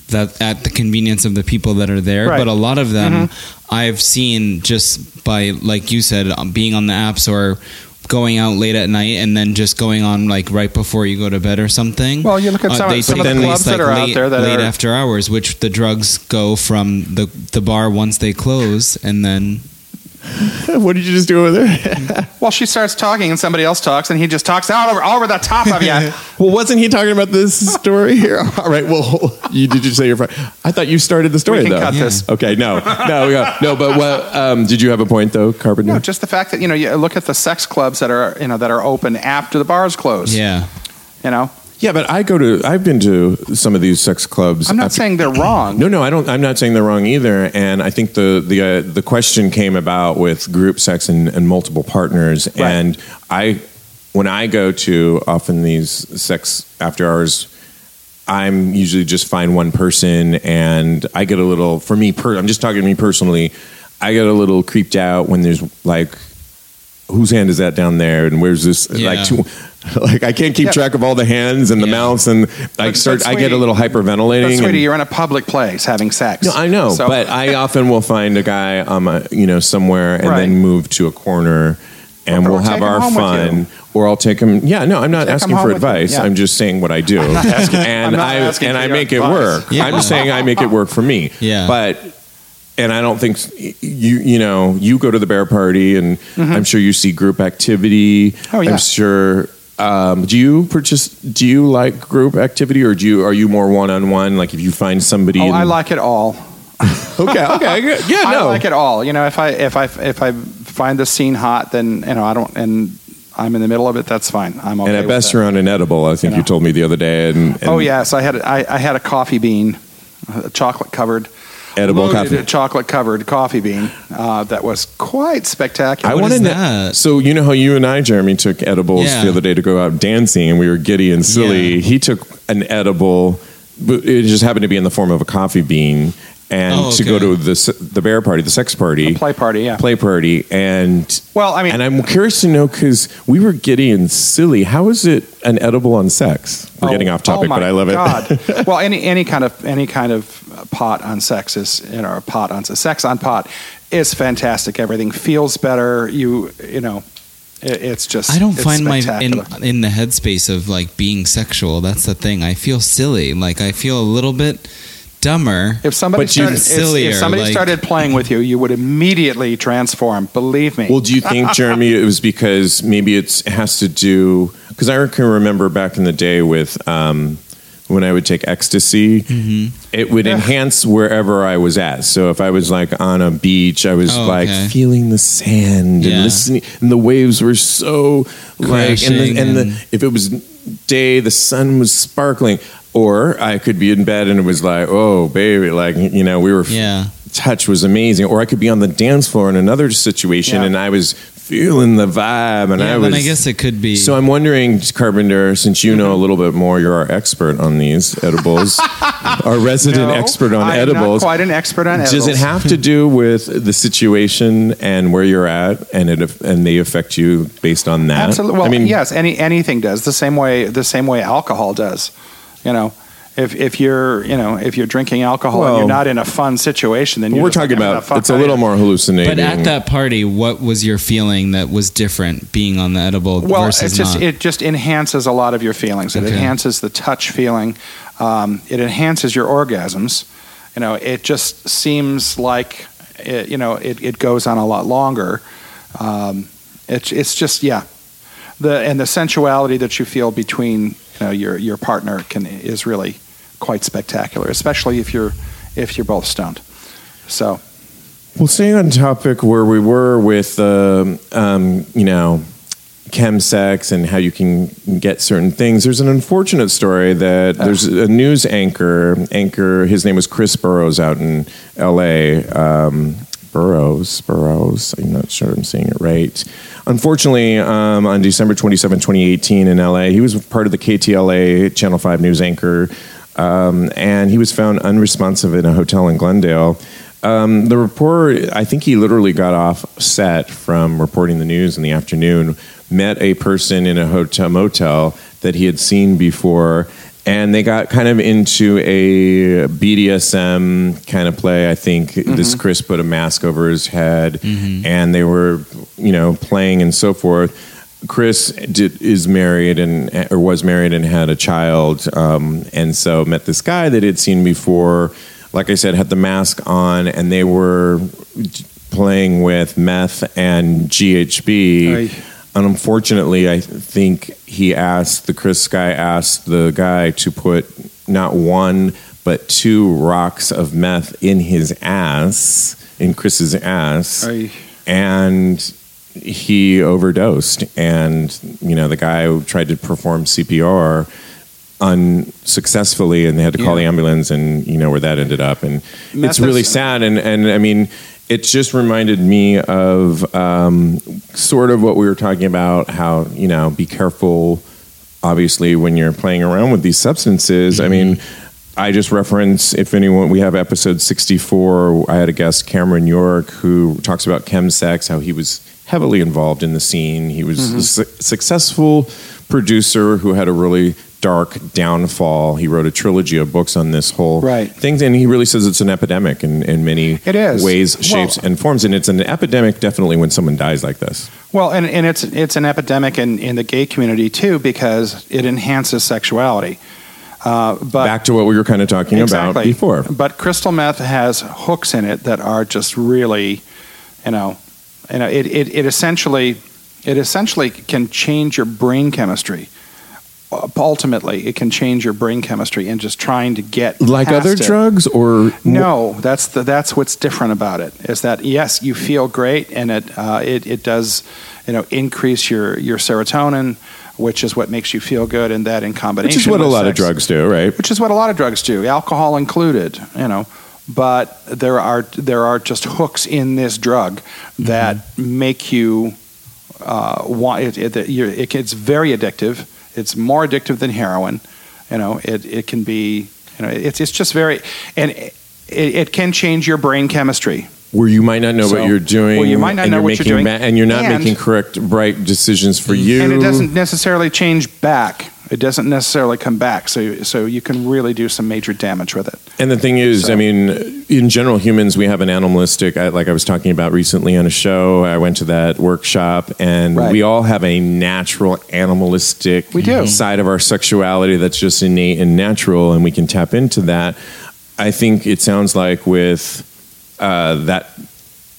that at the convenience of the people that are there, Right. but a lot of them I've seen just by like you said, um, being on the apps or going out late at night and then just going on like right before you go to bed or something. Well, you look at some- they some of the clubs that are out there that late are- after hours, which the drugs go from the the bar once they close, and then [laughs] what did you just do over there? [laughs] Well, she starts talking, and somebody else talks, and he just talks all over, all over the top of you. [laughs] Well, wasn't he talking about this story here? All right. Well, you did you say your friend? I thought you started the story We can though. cut this. Okay. No. No. No. no but what? Um, did you have a point though, Carpenter? No, just the fact that you know you look at the sex clubs that are you know that are open after the bars close. yeah. You know, yeah, but I go to. I've been to some of these sex clubs. I'm not after- saying they're wrong. No, no, I don't. I'm not saying they're wrong either. And I think the the uh, the question came about with group sex and, and multiple partners. Right. And I, when I go to often these sex after hours, I'm usually just find one person, and I get a little. For me, per, I'm just talking to me personally. I get a little creeped out when there's like, whose hand is that down there, and where's this? Yeah. Like, two, [laughs] like I can't keep Yeah. track of all the hands and the Yeah. mouths, and I But- start. but, I get a little hyperventilating. But and- sweetie, you're in a public place having sex. no, I know, So- but I [laughs] often will find a guy, um, uh, you know, somewhere, and Right. then move to a corner, and Or we'll have our fun. Or I'll take him. Yeah, no, I'm not Take asking for advice. yeah. I'm just saying what I do, and I'm not I asking and I your make it work. Yeah. I'm just saying I make it work for me. Yeah. but. And I don't think you you know you go to the bear party and I'm sure you see group activity. Mm-hmm. Oh, yeah. I'm sure Um, do you purchase? Do you like group activity, or do you are you more one on one? Like if you find somebody, Oh, in- I like it all. [laughs] Okay, okay, good. [laughs] yeah, I like it all. You know, if I if I if I find the scene hot, then you know I don't, and I'm in the middle of it. That's fine. I'm okay. And at best, you're on an edible. I think You you told me the other day. And, and Oh yes, I had I, I had a coffee bean, a chocolate covered, edible coffee. chocolate covered coffee bean uh, that was quite spectacular. I What want is to know. that? So you know how you and I, Jeremy, took edibles Yeah. the other day to go out dancing, and we were giddy and silly. Yeah. He took an edible, but it just happened to be in the form of a coffee bean, and Oh, to go okay. to the s- the bear party, the sex party, play party. Yeah. play party, and Well, I mean, and I'm curious to know because we were giddy and silly. How is it an edible on sex? We're Oh, getting off topic, oh my but I love it. God. [laughs] well, any any kind of any kind of pot on sex is you know pot on sex on pot is fantastic. Everything feels better. You you know, it, it's just I don't find my in in the headspace of like being sexual. That's the thing. I feel silly. Like I feel a little bit dumber. If somebody But you- started, if- sillier, if somebody like- started playing with you, you would immediately transform. Believe me. Well, do you think, Jeremy, it was because maybe it's, it has to do? Because I can remember back in the day with um, when I would take ecstasy, Mm-hmm. it would enhance wherever I was at. So if I was like on a beach, I was Oh, like okay. feeling the sand and listening, and the waves were so like, and, the, Crashing and, the, if it was day, the sun was sparkling. Or I could be in bed and it was like, oh, baby, like, you know, we were Yeah. Touch was amazing. Or I could be on the dance floor in another situation Yeah. and I was feeling the vibe and yeah, I was. I guess it could be. so I'm wondering, Carpenter, since you know a little bit more, you're our expert on these edibles, [laughs] our resident No, expert on I'm edibles. Quite an expert on edibles. Does it have to do with the situation and where you're at, and it and they affect you based on that? Absolutely. Well, I mean, yes, any anything does the same way the same way alcohol does. You know, if if you're you know if you're drinking alcohol and you're not in a fun situation, then you're we're talking about fuck it's a little more hallucinating. but at that party, what was your feeling that was different being on the edible Well, versus it's just not? it just enhances a lot of your feelings. It Okay. enhances the touch feeling. Um, it enhances your orgasms. You know, it just seems like it, you know it, it goes on a lot longer. Um, it's it's just yeah, the and the sensuality that you feel between you know your your partner can is really quite spectacular, especially if you're if you're both stoned. So Well, staying on topic where we were with, um, um, you know, chemsex and how you can get certain things. There's an unfortunate story that there's a news anchor, anchor. His name was Chris Burrous out in L.A. Um, Burrous, Burrous. I'm not sure I'm saying it right. Unfortunately, um, on December 27, 2018, in LA, he was part of the KTLA Channel 5 news anchor, um, and he was found unresponsive in a hotel in Glendale. Um, the reporter, I think he literally got off set from reporting the news in the afternoon, met a person in a hotel motel that he had seen before, and they got kind of into a BDSM kind of play. I think this Chris put a mask over his head, and they were, you know, playing and so forth. Chris did, is married and or was married and had a child, um, and so met this guy that he'd seen before. Like I said, had the mask on, and they were playing with meth and GHB. Aye. And unfortunately, I think he asked the Chris guy asked the guy to put not one but two rocks of meth in his ass, in Chris's ass, Aye. and he overdosed. And you know, the guy tried to perform CPR unsuccessfully, and they had to call the ambulance, and you know where that ended up. And it's really sad. And and I mean, it just reminded me of um, sort of what we were talking about. How you know, be careful. Obviously, when you're playing around with these substances, I mean. I just reference if anyone we have episode 64 I had a guest Cameron York who talks about chemsex how he was heavily involved in the scene he was a su- successful producer who had a really dark downfall he wrote a trilogy of books on this whole Right. thing and he really says it's an epidemic in, in many It is. ways Well- shapes and forms and it's an epidemic definitely when someone dies like this Well, and, and it's it's an epidemic in, in the gay community too because it enhances sexuality. Uh, but back to what we were kind of talking about before But crystal meth has hooks in it that are just really, you know, you know, it, it, it essentially it essentially can change your brain chemistry. Uh, Ultimately, it can change your brain chemistry in just trying to get Like other it. drugs, or No, that's the, that's what's different about it. Is that yes, you feel great, and it uh, it it does, you know, increase your your serotonin, which is what makes you feel good, and that in combination, which is what a lot of drugs do, right? which is what a lot of drugs do, alcohol included. You know, but there are there are just hooks in this drug that make you uh, want it. It, it, you're, it. It's very addictive. It's more addictive than heroin. You know, it it can be. You know, it's it's just very and. It, it can change your brain chemistry. Where you might not know So- what you're doing, Well, you might not and know you're what you're doing, ba- and you're not and- making correct, right decisions for you. And it doesn't necessarily change back. It doesn't necessarily come back. So so you can really do some major damage with it. And the thing is, So- I mean, in general, humans, we have an animalistic, I, like I was talking about recently on a show. I went to that workshop, and Right. we all have a natural animalistic We do. side of our sexuality that's just innate and natural, and we can tap into that. I think it sounds like with uh, that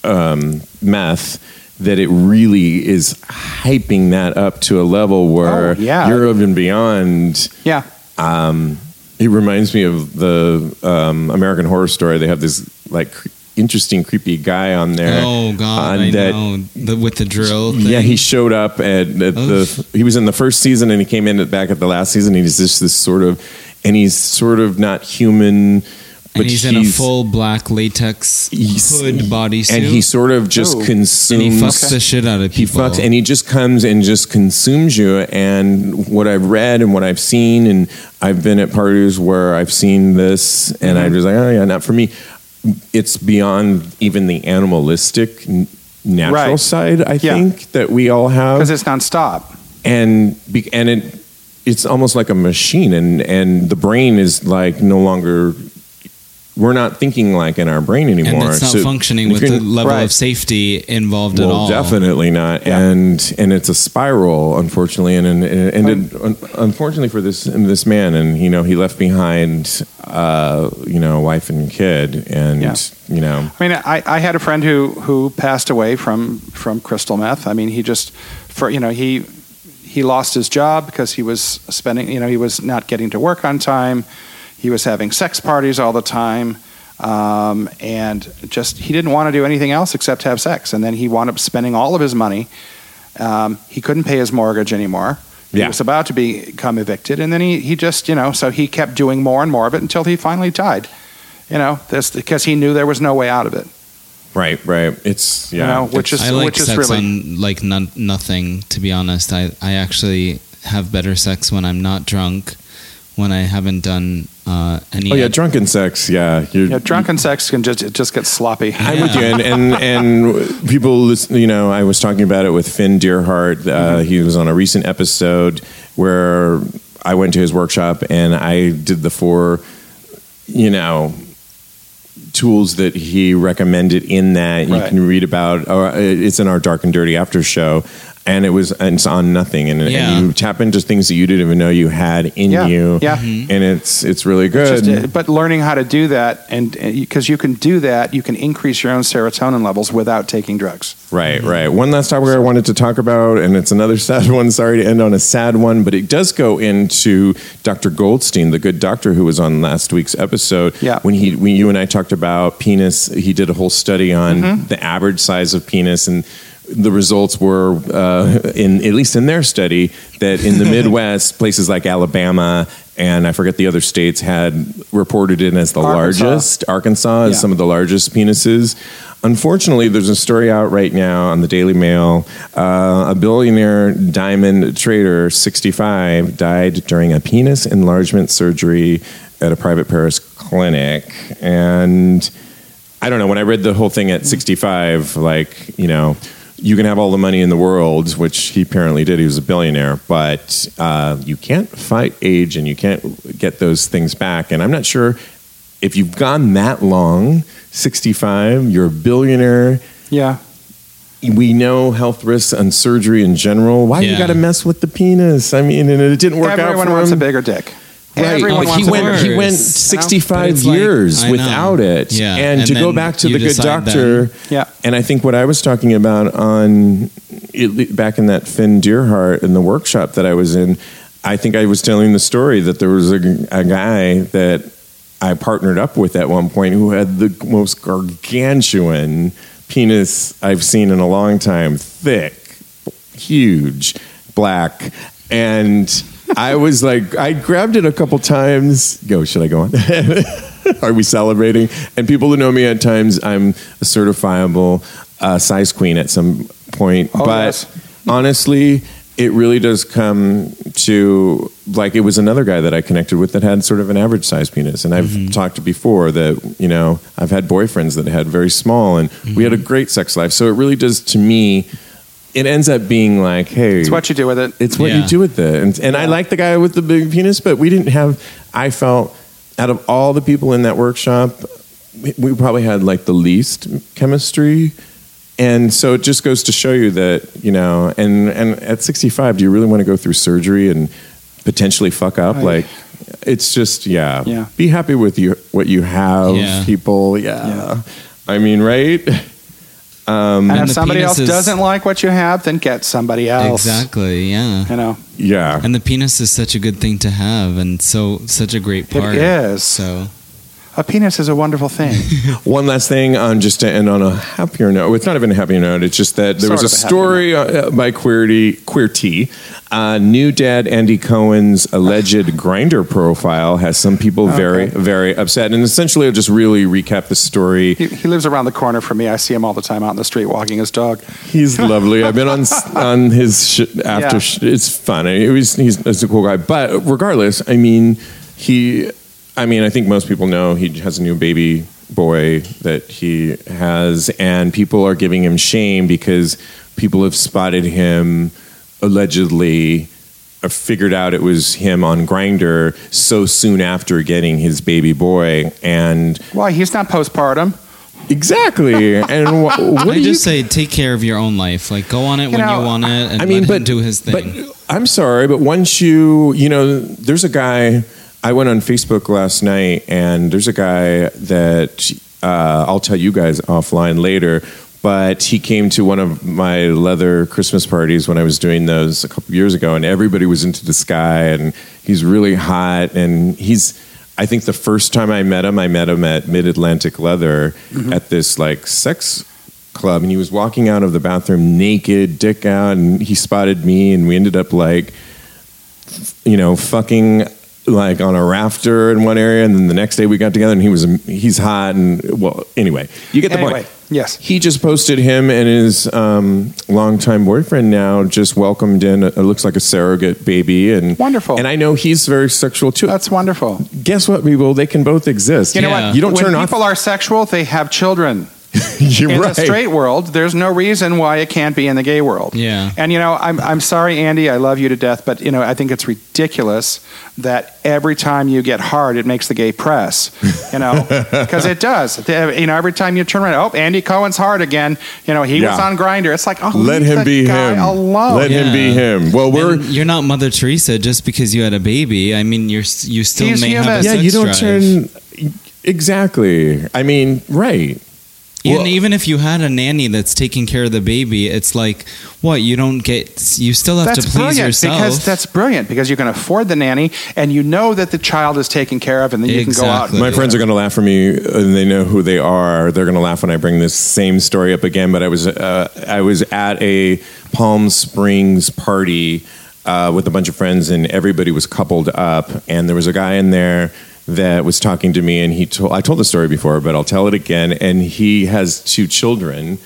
um, meth. That it really is hyping that up to a level where Oh, yeah. you're even beyond Yeah. um, it reminds me of the um, American Horror Story. They have this like cre- interesting, creepy guy on there. Oh God, on I that- know the, with the drill. Thing. Yeah, he showed up at, at the. He was in the first season, and he came in at, back at the last season. He's just this sort of, and he's sort of not human. But and he's, in a full black latex he's- hood bodysuit, and he sort of just Oh. consumes. and he fucks the shit out of He people. fucks and he just comes and just consumes you. And what I've read and what I've seen, and I've been at parties where I've seen this, and I'm mm-hmm. just like, oh yeah, not for me. It's beyond even the animalistic, natural Right. side. I Yeah. think that we all have, Because it's nonstop. and and it it's almost like a machine, and and the brain is like no longer. We're not thinking like in our brain anymore. and it's not So functioning with the level right. of safety involved at well, all. definitely not, Yeah. and and it's a spiral, unfortunately, and and it ended un, unfortunately for this this man, and you know he left behind, uh, you know, a wife and kid, and Yeah. you know, I mean, I, I had a friend who, who passed away from, from crystal meth. I mean, he just, for you know, he he lost his job because he was spending, you know, he was not getting to work on time. He was having sex parties all the time, um, and just he didn't want to do anything else except have sex. And then he wound up spending all of his money. Um, he couldn't pay his mortgage anymore. Yeah. He was about to become evicted, and then he, he just, you know, so he kept doing more and more of it until he finally died. You know, this because he knew there was no way out of it. right, right, it's yeah, You know, which it's- is- I like which is really- on like none, nothing. To be honest, I I actually have better sex when I'm not drunk, when I haven't done uh, any. oh yeah, drunken sex, yeah, you're, Yeah, drunken sex can just it just get sloppy. I'm with you, and, and and people, listen, you know, I was talking about it with Finn Deerhart. Uh, He was on a recent episode where I went to his workshop and I did the four, you know, tools that he recommended in that. You Right. can read about. Or it's in our Dark and Dirty After Show. And it was and it's on nothing, and, Yeah. and you tap into things that you didn't even know you had in Yeah, you, yeah. Mm-hmm. and it's it's really good. Just, uh, but learning how to do that, and uh, because you can do that, you can increase your own serotonin levels without taking drugs. Right, right. One last topic I wanted to talk about, and it's another [laughs] sad one. Sorry to end on a sad one, but it does go into Dr. Goldstein, the good doctor who was on last week's episode. Yeah. When he, when you and I talked about penis, he did a whole study on mm-hmm. the average size of penis, and the results were, uh, in at least in their study, that in the [laughs] Midwest, places like Alabama and I forget the other states had reported it as the Arkansas. largest. Arkansas is Yeah. some of the largest penises. Unfortunately, there's a story out right now on the Daily Mail. Uh, a billionaire diamond trader, 65, died during a penis enlargement surgery at a private Paris clinic. And I don't know, when I read the whole thing at 65, like, you know, you can have all the money in the world, which he apparently did. He was a billionaire, but uh, you can't fight age and you can't get those things back. And I'm not sure if you've gone that long, 65, you're a billionaire. Yeah, We know health risks and surgery in general. Why you got to mess with the penis? I mean, and it didn't work everyone out for wants him. a bigger dick. Right. Everyone Like, wants he went. bigger. He went 65 it's like- years I without it, Yeah, and, and to go back to the good decide doctor. Yeah. And I think what I was talking about on it, back in that Finn Deerhart in the workshop that I was in, I think I was telling the story that there was a, a guy that I partnered up with at one point who had the most gargantuan penis I've seen in a long time, thick, huge, black, and I was like, I grabbed it a couple times. Go, should I go on? [laughs] Are we celebrating? And people who know me at times, I'm a certifiable uh, size queen at some point. Oh, but yes. honestly, it really does come to like it was another guy that I connected with that had sort of an average size penis, and I've Mm-hmm. talked before that you know I've had boyfriends that had very small, and we had a Mm-hmm. great sex life. So it really does to me. It ends up being like, hey, It's what you do with it. it's what Yeah. you do with it. And, and I like the guy with the big penis, but we didn't have, I felt out of all the people in that workshop, we, we probably had like the least chemistry. And so it just goes to show you that, you know, and, and at 65, do you really want to go through surgery and potentially fuck up? Right. Like, it's just, yeah. Yeah. Be happy with you, what you have, Yeah. people. Yeah. Yeah. I mean, right? [laughs] Um, and, And if somebody else is- doesn't like what you have, then get somebody else. Exactly. Yeah. You know, Yeah. And the penis is such a good thing to have, and so such a great It part. is. So a penis is a wonderful thing. [laughs] One last thing, um, just to end on a happier note. It's not even a happier note. It's just that there Sort was a a story uh, by Queerty, Queerty. Uh, new dad Andy Cohen's alleged [laughs] Grindr profile has some people very, very upset. And essentially, I'll just really recap the story. he, he lives around the corner from me. I see him all the time out in the street walking his dog. He's [laughs] lovely. I've been on on his sh- after. Yeah. Sh- it's fun. It was, he's, he's a cool guy. But regardless, I mean, he. I mean, I think most people know he has a new baby boy that he has, and people are giving him shame because people have spotted him allegedly. uh, Figured out it was him on Grindr so soon after getting his baby boy, and Why? He's not postpartum. exactly. [laughs] And wh- what I do you just say take care of your own life. Like go on it when know, you want it, and I mean, let but him do his thing. But I'm sorry, but once you, you know, there's a guy. I went on Facebook last night, and there's a guy that uh, I'll tell you guys offline later. But he came to one of my leather Christmas parties when I was doing those a couple years ago, and everybody was into this guy, and he's really hot, and he's. I think the first time I met him, I met him at Mid Atlantic Leather at this like sex club and he was walking out of the bathroom naked, dick out, and he spotted me, and we ended up like, you know, fucking like on a rafter in one area, and then the next day we got together, and he was he's hot, and well, anyway, you get the Anyway, point. yes. He just posted him and his um, longtime boyfriend now just welcomed in. It looks like a surrogate baby, and Wonderful. And I know he's very sexual too. That's wonderful. Guess what, people? They can both exist. You know Yeah. what? You don't when turn off. people are sexual, they have children. [laughs] You're in right. the straight world, there's no reason why it can't be in the gay world. Yeah. And you know, I'm I'm sorry, Andy. I love you to death, but you know, I think it's ridiculous that every time you get hard, it makes the gay press. You know, [laughs] because it does. You know, every time you turn around, oh, Andy Cohen's hard again. You know, he was on Grindr. It's like, oh, Let him be guy him. alone. Let him be him. Well, we're And you're not Mother Teresa just because you had a baby. I mean, you're you still He's may have a yeah, sex you don't drive. turn exactly. I mean, right. Even, Well- even if you had a nanny that's taking care of the baby, it's like what you don't get. You still have to please brilliant yourself. because that's brilliant because you can afford the nanny and you know that the child is taken care of and then you can go out. Exactly. My friends are going to laugh for me, and they know who they are. They're going to laugh when I bring this same story up again. But I was uh, I was at a Palm Springs party uh, with a bunch of friends, and everybody was coupled up, and there was a guy in there that was talking to me, and he told I told the story before, but I'll tell it again. And he has two children,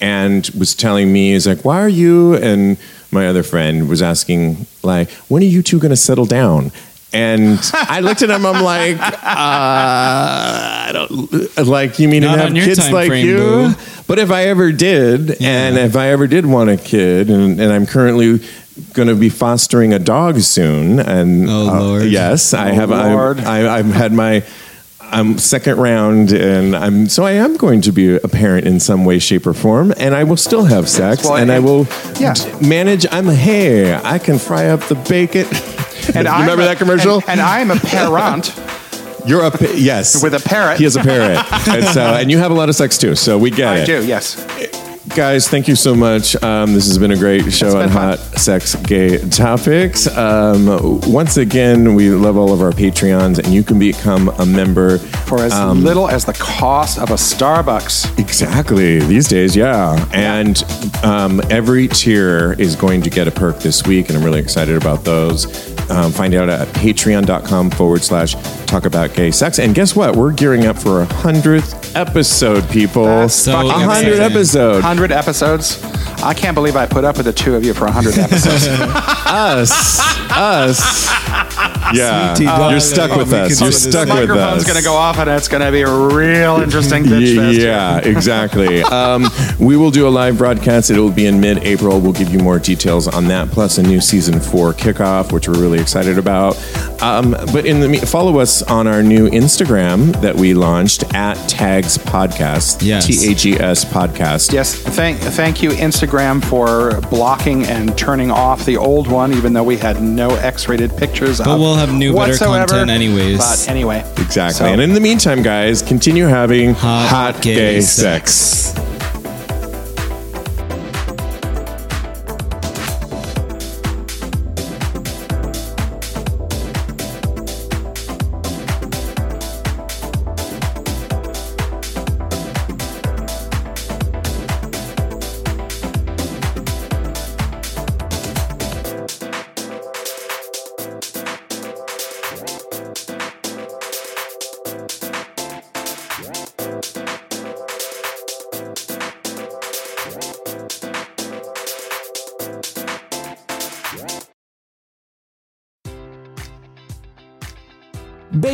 and was telling me, he's like, "Why are you?" And my other friend was asking, like, "When are you two going to settle down?" And I looked at him. I'm like, uh, I don't like. You mean to have kids like frame, you? boo. But if I ever did, and if I ever did want a kid, and, and I'm currently going to be fostering a dog soon, and Oh, uh, Lord. yes, I Oh, have. I, Lord. I, I've had my. I'm second round, and I'm so I am going to be a parent in some way, shape, or form, and I will still have sex, Well, and I and- will yeah. manage. I'm a hey, I can fry up the bacon. And [laughs] you I'm remember a- that commercial? And, and I'm a parent [laughs] You're a pa- yes with a parrot. He has a parrot, [laughs] and so and you have a lot of sex too. So we get I it. do, yes. Guys, thank you so much. Um, this has been a great show on been fun. hot sex gay topics. Um, once again, we love all of our Patreons, and you can become a member For as um, little as the cost of a Starbucks. Exactly. These days, yeah. And um, every tier is going to get a perk this week, and I'm really excited about those. Um, find out at patreon.com forward slash talk about gay sex. And guess what? We're gearing up for a hundredth episode, people. That's So a hundred episode. 100 episodes. I can't believe I put up with the two of you for 100 episodes. [laughs] Us. us. Yeah. Sweetie You're stuck with We us. You're do this. stuck with microphone's us. going to go off and it's going to be a real interesting [laughs] bitch fest. Yeah, exactly. um, we will do a live broadcast. It will be in mid-April. We'll give you more details on that, plus a new season four kickoff, which we're really excited about. Um, but in the me- follow us on our new Instagram that we launched at Tags Podcast. Yes. T A G S Podcast. Yes, thank thank you Instagram for blocking and turning off the old one, even though we had no X-rated pictures. But of we'll have new, better content anyways. But anyway, Exactly. So- and in the meantime, guys, continue having hot, Hot gay, gay sex. sex.